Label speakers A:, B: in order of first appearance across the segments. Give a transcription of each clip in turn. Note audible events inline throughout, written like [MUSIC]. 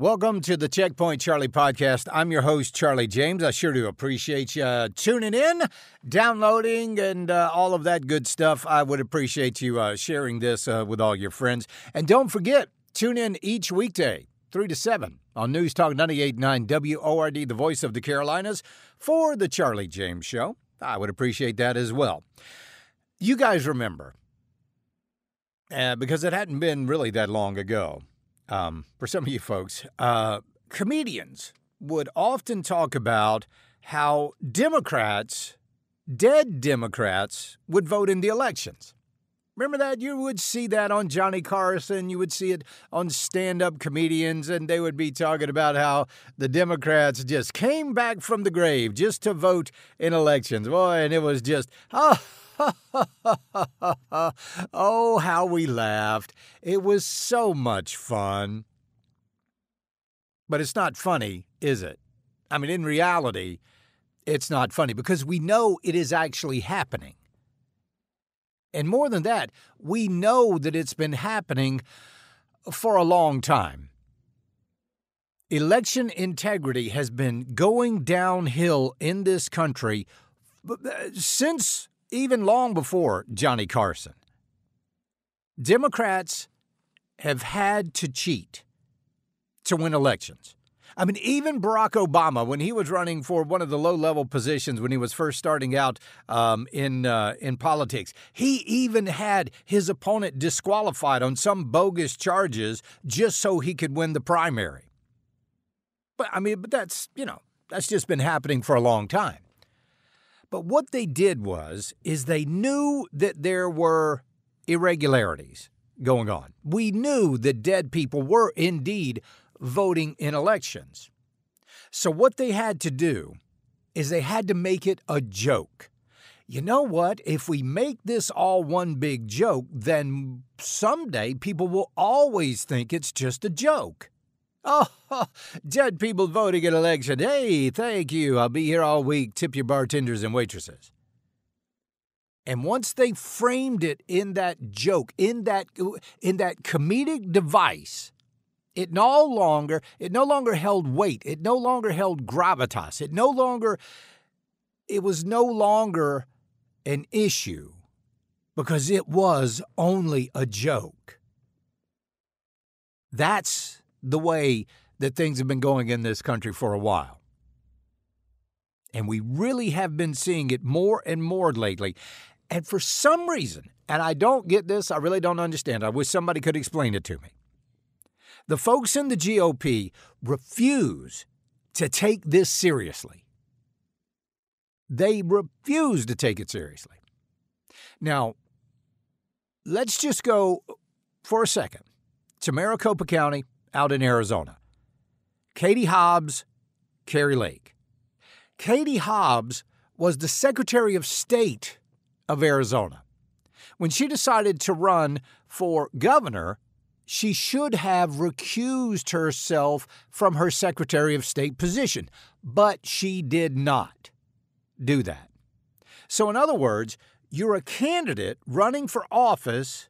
A: Welcome to the Checkpoint Charlie podcast. I'm your host, Charlie James. I sure do appreciate you tuning in, downloading, and uh, all of that good stuff. I would appreciate you uh, sharing this uh, with all your friends. And don't forget, tune in each weekday, 3 to 7, on News Talk 98.9 WORD, the voice of the Carolinas, for the Charlie James Show. I would appreciate that as well. You guys remember, uh, because it hadn't been really that long ago um, for some of you folks, uh, comedians would often talk about how Democrats, dead Democrats, would vote in the elections. Remember that? You would see that on Johnny Carson. You would see it on stand up comedians, and they would be talking about how the Democrats just came back from the grave just to vote in elections. Boy, and it was just, oh, [LAUGHS] oh, how we laughed. It was so much fun. But it's not funny, is it? I mean, in reality, it's not funny because we know it is actually happening. And more than that, we know that it's been happening for a long time. Election integrity has been going downhill in this country uh, since even long before Johnny Carson. Democrats have had to cheat to win elections. I mean, even Barack Obama, when he was running for one of the low-level positions when he was first starting out um, in uh, in politics, he even had his opponent disqualified on some bogus charges just so he could win the primary. But I mean, but that's you know that's just been happening for a long time. But what they did was is they knew that there were irregularities going on. We knew that dead people were indeed voting in elections. So what they had to do is they had to make it a joke. You know what? If we make this all one big joke, then someday people will always think it's just a joke. Oh, [LAUGHS] dead people voting in election. Hey, thank you. I'll be here all week. Tip your bartenders and waitresses. And once they framed it in that joke, in that in that comedic device, it no longer it no longer held weight. It no longer held gravitas. It no longer it was no longer an issue because it was only a joke. That's the way that things have been going in this country for a while. And we really have been seeing it more and more lately. And for some reason, and I don't get this, I really don't understand. I wish somebody could explain it to me. The folks in the GOP refuse to take this seriously. They refuse to take it seriously. Now, let's just go for a second to Maricopa County, out in Arizona. Katie Hobbs, Kari Lake. Katie Hobbs was the Secretary of State of Arizona. When she decided to run for governor, she should have recused herself from her Secretary of State position, but she did not do that. So, in other words, you're a candidate running for office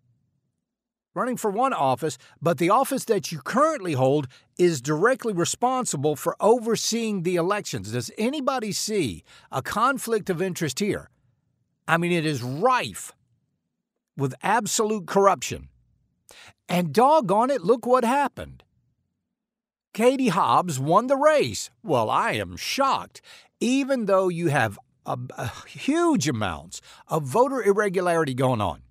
A: running for one office, but the office that you currently hold is directly responsible for overseeing the elections. Does anybody see a conflict of interest here? I mean, it is rife with absolute corruption. And doggone it, look what happened. Katie Hobbs won the race. Well, I am shocked. Even though you have a, a huge amounts of voter irregularity going on.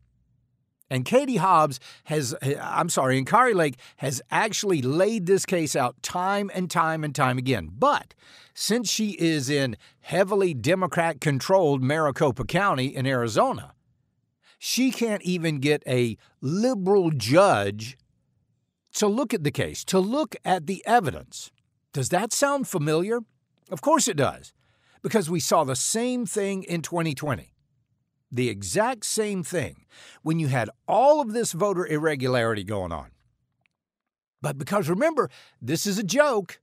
A: And Katie Hobbs has, I'm sorry, and Kari Lake has actually laid this case out time and time and time again. But since she is in heavily Democrat controlled Maricopa County in Arizona, she can't even get a liberal judge to look at the case, to look at the evidence. Does that sound familiar? Of course it does, because we saw the same thing in 2020 the exact same thing when you had all of this voter irregularity going on. But because remember, this is a joke,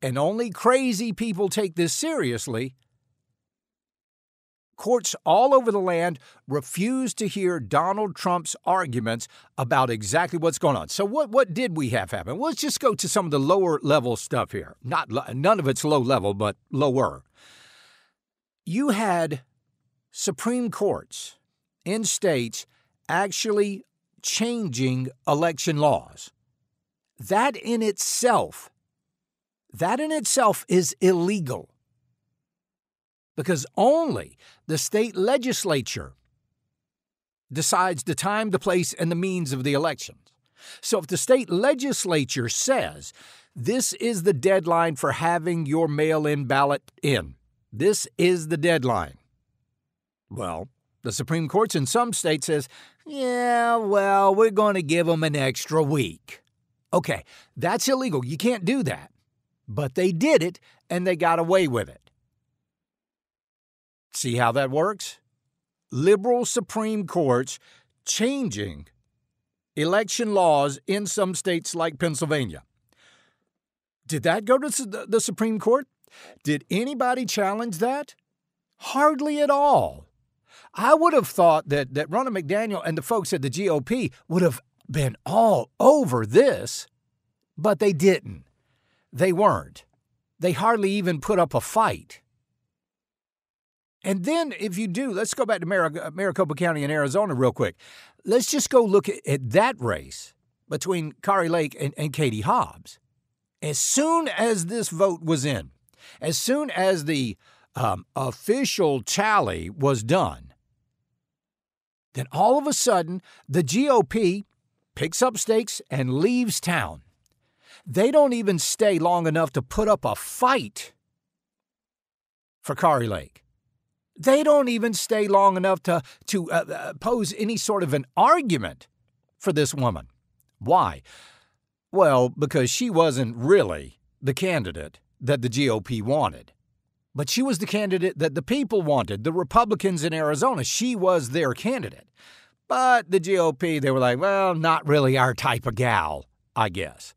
A: and only crazy people take this seriously, courts all over the land refused to hear Donald Trump's arguments about exactly what's going on. So, what, what did we have happen? Well, let's just go to some of the lower level stuff here. Not none of it's low level, but lower. You had Supreme Courts in states actually changing election laws. That in itself, that in itself is illegal because only the state legislature decides the time, the place, and the means of the elections. So if the state legislature says this is the deadline for having your mail in ballot in, this is the deadline. Well, the Supreme Courts in some states says, yeah, well, we're going to give them an extra week. Okay, that's illegal. You can't do that. But they did it and they got away with it. See how that works? Liberal Supreme Courts changing election laws in some states like Pennsylvania. Did that go to the Supreme Court? Did anybody challenge that? Hardly at all. I would have thought that, that Ronna McDaniel and the folks at the GOP would have been all over this, but they didn't. They weren't. They hardly even put up a fight. And then, if you do, let's go back to Mar- Maricopa County in Arizona real quick. Let's just go look at, at that race between Kari Lake and, and Katie Hobbs. As soon as this vote was in, as soon as the um, official tally was done, then all of a sudden the GOP picks up stakes and leaves town. They don't even stay long enough to put up a fight for Kari Lake. They don't even stay long enough to, to uh, uh, pose any sort of an argument for this woman. Why? Well, because she wasn't really the candidate that the GOP wanted. But she was the candidate that the people wanted, the Republicans in Arizona. She was their candidate. But the GOP, they were like, well, not really our type of gal, I guess.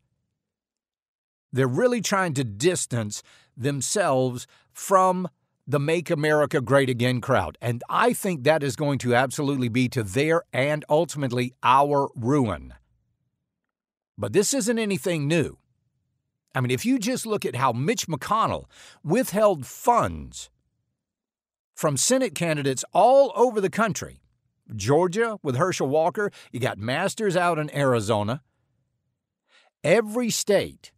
A: They're really trying to distance themselves from the Make America Great Again crowd. And I think that is going to absolutely be to their and ultimately our ruin. But this isn't anything new. I mean, if you just look at how Mitch McConnell withheld funds from Senate candidates all over the country Georgia with Herschel Walker, you got Masters out in Arizona. Every state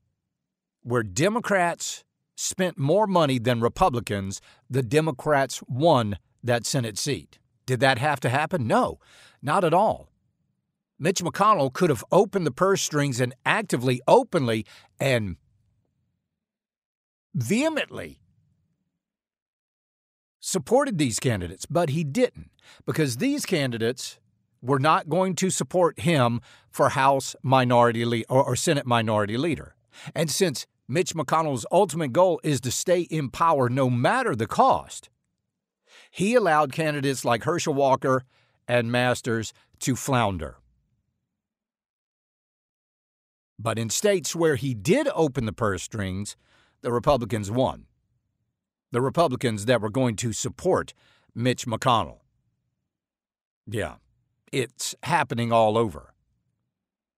A: where Democrats spent more money than Republicans, the Democrats won that Senate seat. Did that have to happen? No, not at all. Mitch McConnell could have opened the purse strings and actively, openly, and vehemently supported these candidates, but he didn't because these candidates were not going to support him for House minority le- or, or Senate minority leader. And since Mitch McConnell's ultimate goal is to stay in power no matter the cost. He allowed candidates like Herschel Walker and Masters to flounder. But in states where he did open the purse strings, the Republicans won. The Republicans that were going to support Mitch McConnell. Yeah, it's happening all over.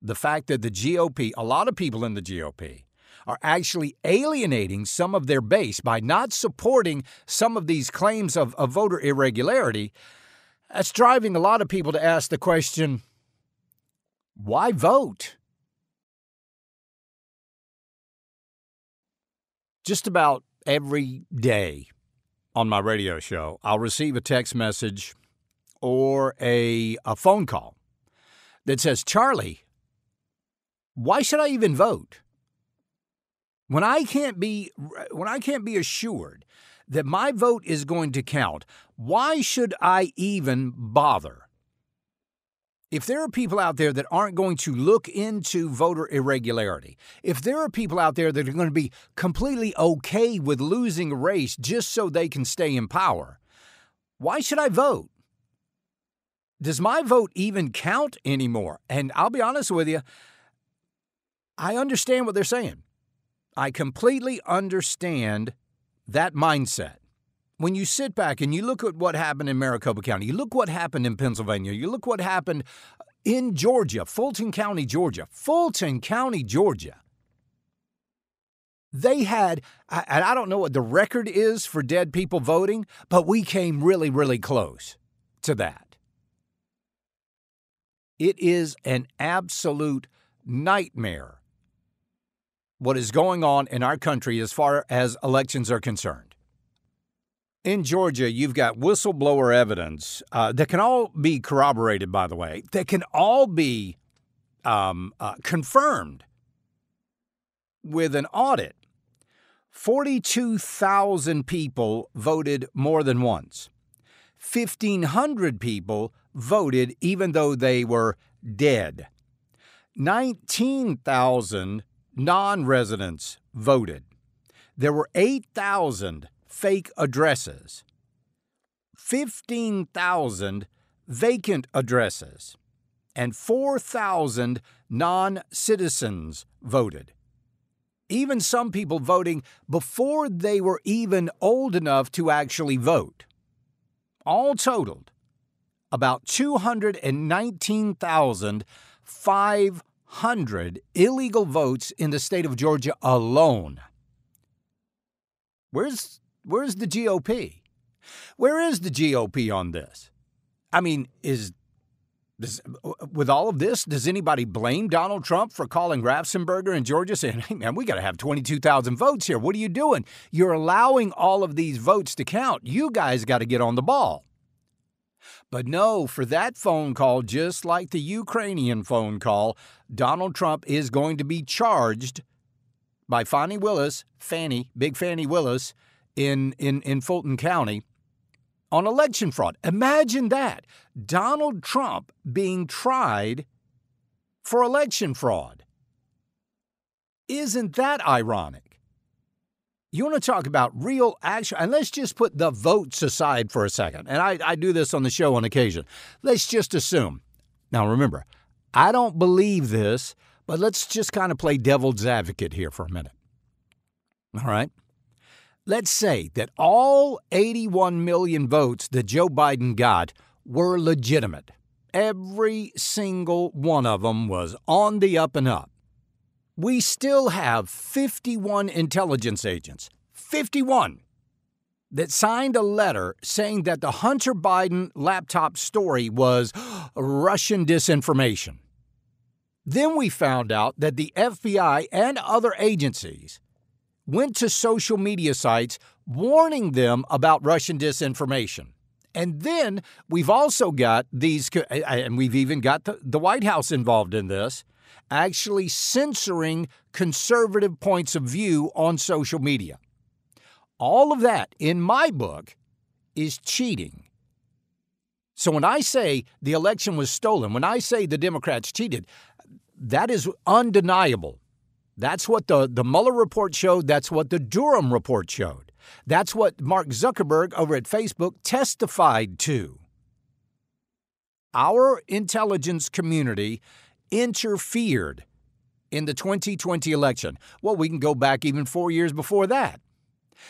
A: The fact that the GOP, a lot of people in the GOP, are actually alienating some of their base by not supporting some of these claims of, of voter irregularity, that's driving a lot of people to ask the question why vote? Just about every day on my radio show, I'll receive a text message or a, a phone call that says, Charlie, why should I even vote? When I can't be when I can't be assured that my vote is going to count, why should I even bother? If there are people out there that aren't going to look into voter irregularity, if there are people out there that are going to be completely okay with losing a race just so they can stay in power, why should I vote? Does my vote even count anymore? And I'll be honest with you, I understand what they're saying. I completely understand that mindset. When you sit back and you look at what happened in Maricopa County, you look what happened in Pennsylvania, you look what happened in Georgia, Fulton County, Georgia, Fulton County, Georgia. They had, and I don't know what the record is for dead people voting, but we came really, really close to that. It is an absolute nightmare what is going on in our country as far as elections are concerned. In Georgia, you've got whistleblower evidence uh, that can all be corroborated, by the way, that can all be um, uh, confirmed with an audit. 42,000 people voted more than once. 1,500 people voted even though they were dead. 19,000 non residents voted. There were 8,000 fake addresses, 15,000 vacant addresses, and 4,000 non citizens voted. Even some people voting before they were even old enough to actually vote. All totaled, about 219,500 illegal votes in the state of Georgia alone. Where's Where's the GOP? Where is the GOP on this? I mean, is does, with all of this, does anybody blame Donald Trump for calling Raffensperger in Georgia saying, hey, man, we got to have 22,000 votes here? What are you doing? You're allowing all of these votes to count. You guys got to get on the ball. But no, for that phone call, just like the Ukrainian phone call, Donald Trump is going to be charged by Fannie Willis, Fannie, Big Fannie Willis, in, in, in Fulton County on election fraud. Imagine that. Donald Trump being tried for election fraud. Isn't that ironic? You want to talk about real action? And let's just put the votes aside for a second. And I, I do this on the show on occasion. Let's just assume. Now, remember, I don't believe this, but let's just kind of play devil's advocate here for a minute. All right. Let's say that all 81 million votes that Joe Biden got were legitimate. Every single one of them was on the up and up. We still have 51 intelligence agents, 51, that signed a letter saying that the Hunter Biden laptop story was [GASPS] Russian disinformation. Then we found out that the FBI and other agencies went to social media sites warning them about Russian disinformation. And then we've also got these, and we've even got the, the White House involved in this, actually censoring conservative points of view on social media. All of that, in my book, is cheating. So when I say the election was stolen, when I say the Democrats cheated, that is undeniable. That's what the, the Mueller report showed. That's what the Durham report showed. That's what Mark Zuckerberg over at Facebook testified to. Our intelligence community interfered in the 2020 election. Well, we can go back even four years before that.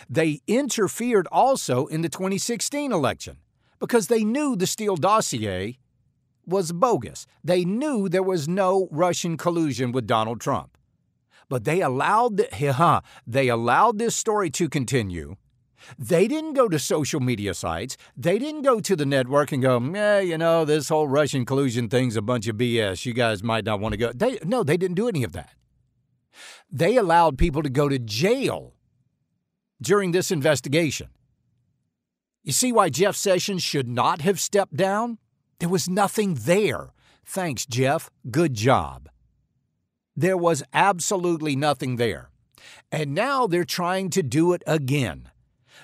A: They interfered also in the 2016 election because they knew the Steele dossier was bogus. They knew there was no Russian collusion with Donald Trump but they allowed the, [LAUGHS] they allowed this story to continue. They didn't go to social media sites. They didn't go to the network and go, yeah, you know, this whole Russian collusion thing's a bunch of BS. You guys might not want to go. They, no, they didn't do any of that. They allowed people to go to jail during this investigation. You see why Jeff Sessions should not have stepped down? There was nothing there. Thanks, Jeff. Good job. There was absolutely nothing there. And now they're trying to do it again.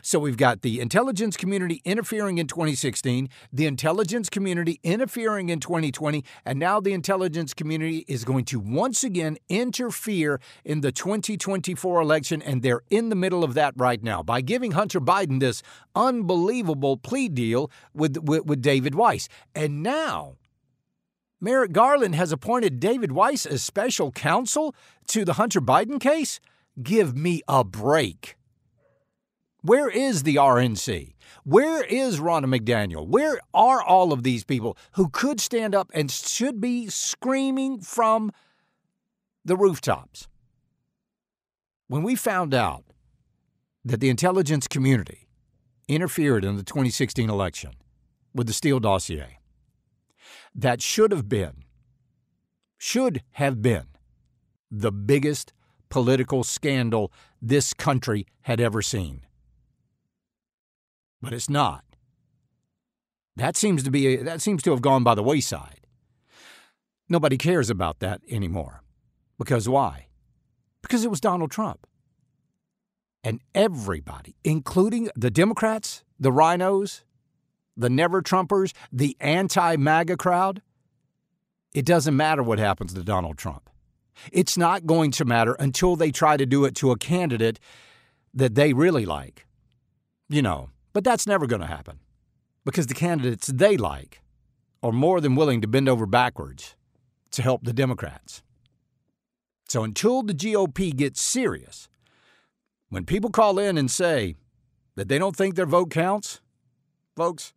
A: So we've got the intelligence community interfering in 2016, the intelligence community interfering in 2020, and now the intelligence community is going to once again interfere in the 2024 election, and they're in the middle of that right now by giving Hunter Biden this unbelievable plea deal with, with, with David Weiss. And now Merrick Garland has appointed David Weiss as special counsel to the Hunter Biden case? Give me a break. Where is the RNC? Where is Ronna McDaniel? Where are all of these people who could stand up and should be screaming from the rooftops? When we found out that the intelligence community interfered in the 2016 election with the Steele dossier, that should have been, should have been the biggest political scandal this country had ever seen. But it's not. That seems to be that seems to have gone by the wayside. Nobody cares about that anymore. Because why? Because it was Donald Trump. And everybody, including the Democrats, the RINOs, the never Trumpers, the anti MAGA crowd, it doesn't matter what happens to Donald Trump. It's not going to matter until they try to do it to a candidate that they really like. You know, but that's never going to happen because the candidates they like are more than willing to bend over backwards to help the Democrats. So until the GOP gets serious, when people call in and say that they don't think their vote counts, folks,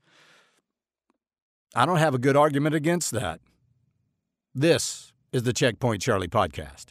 A: I don't have a good argument against that. This is the Checkpoint Charlie podcast.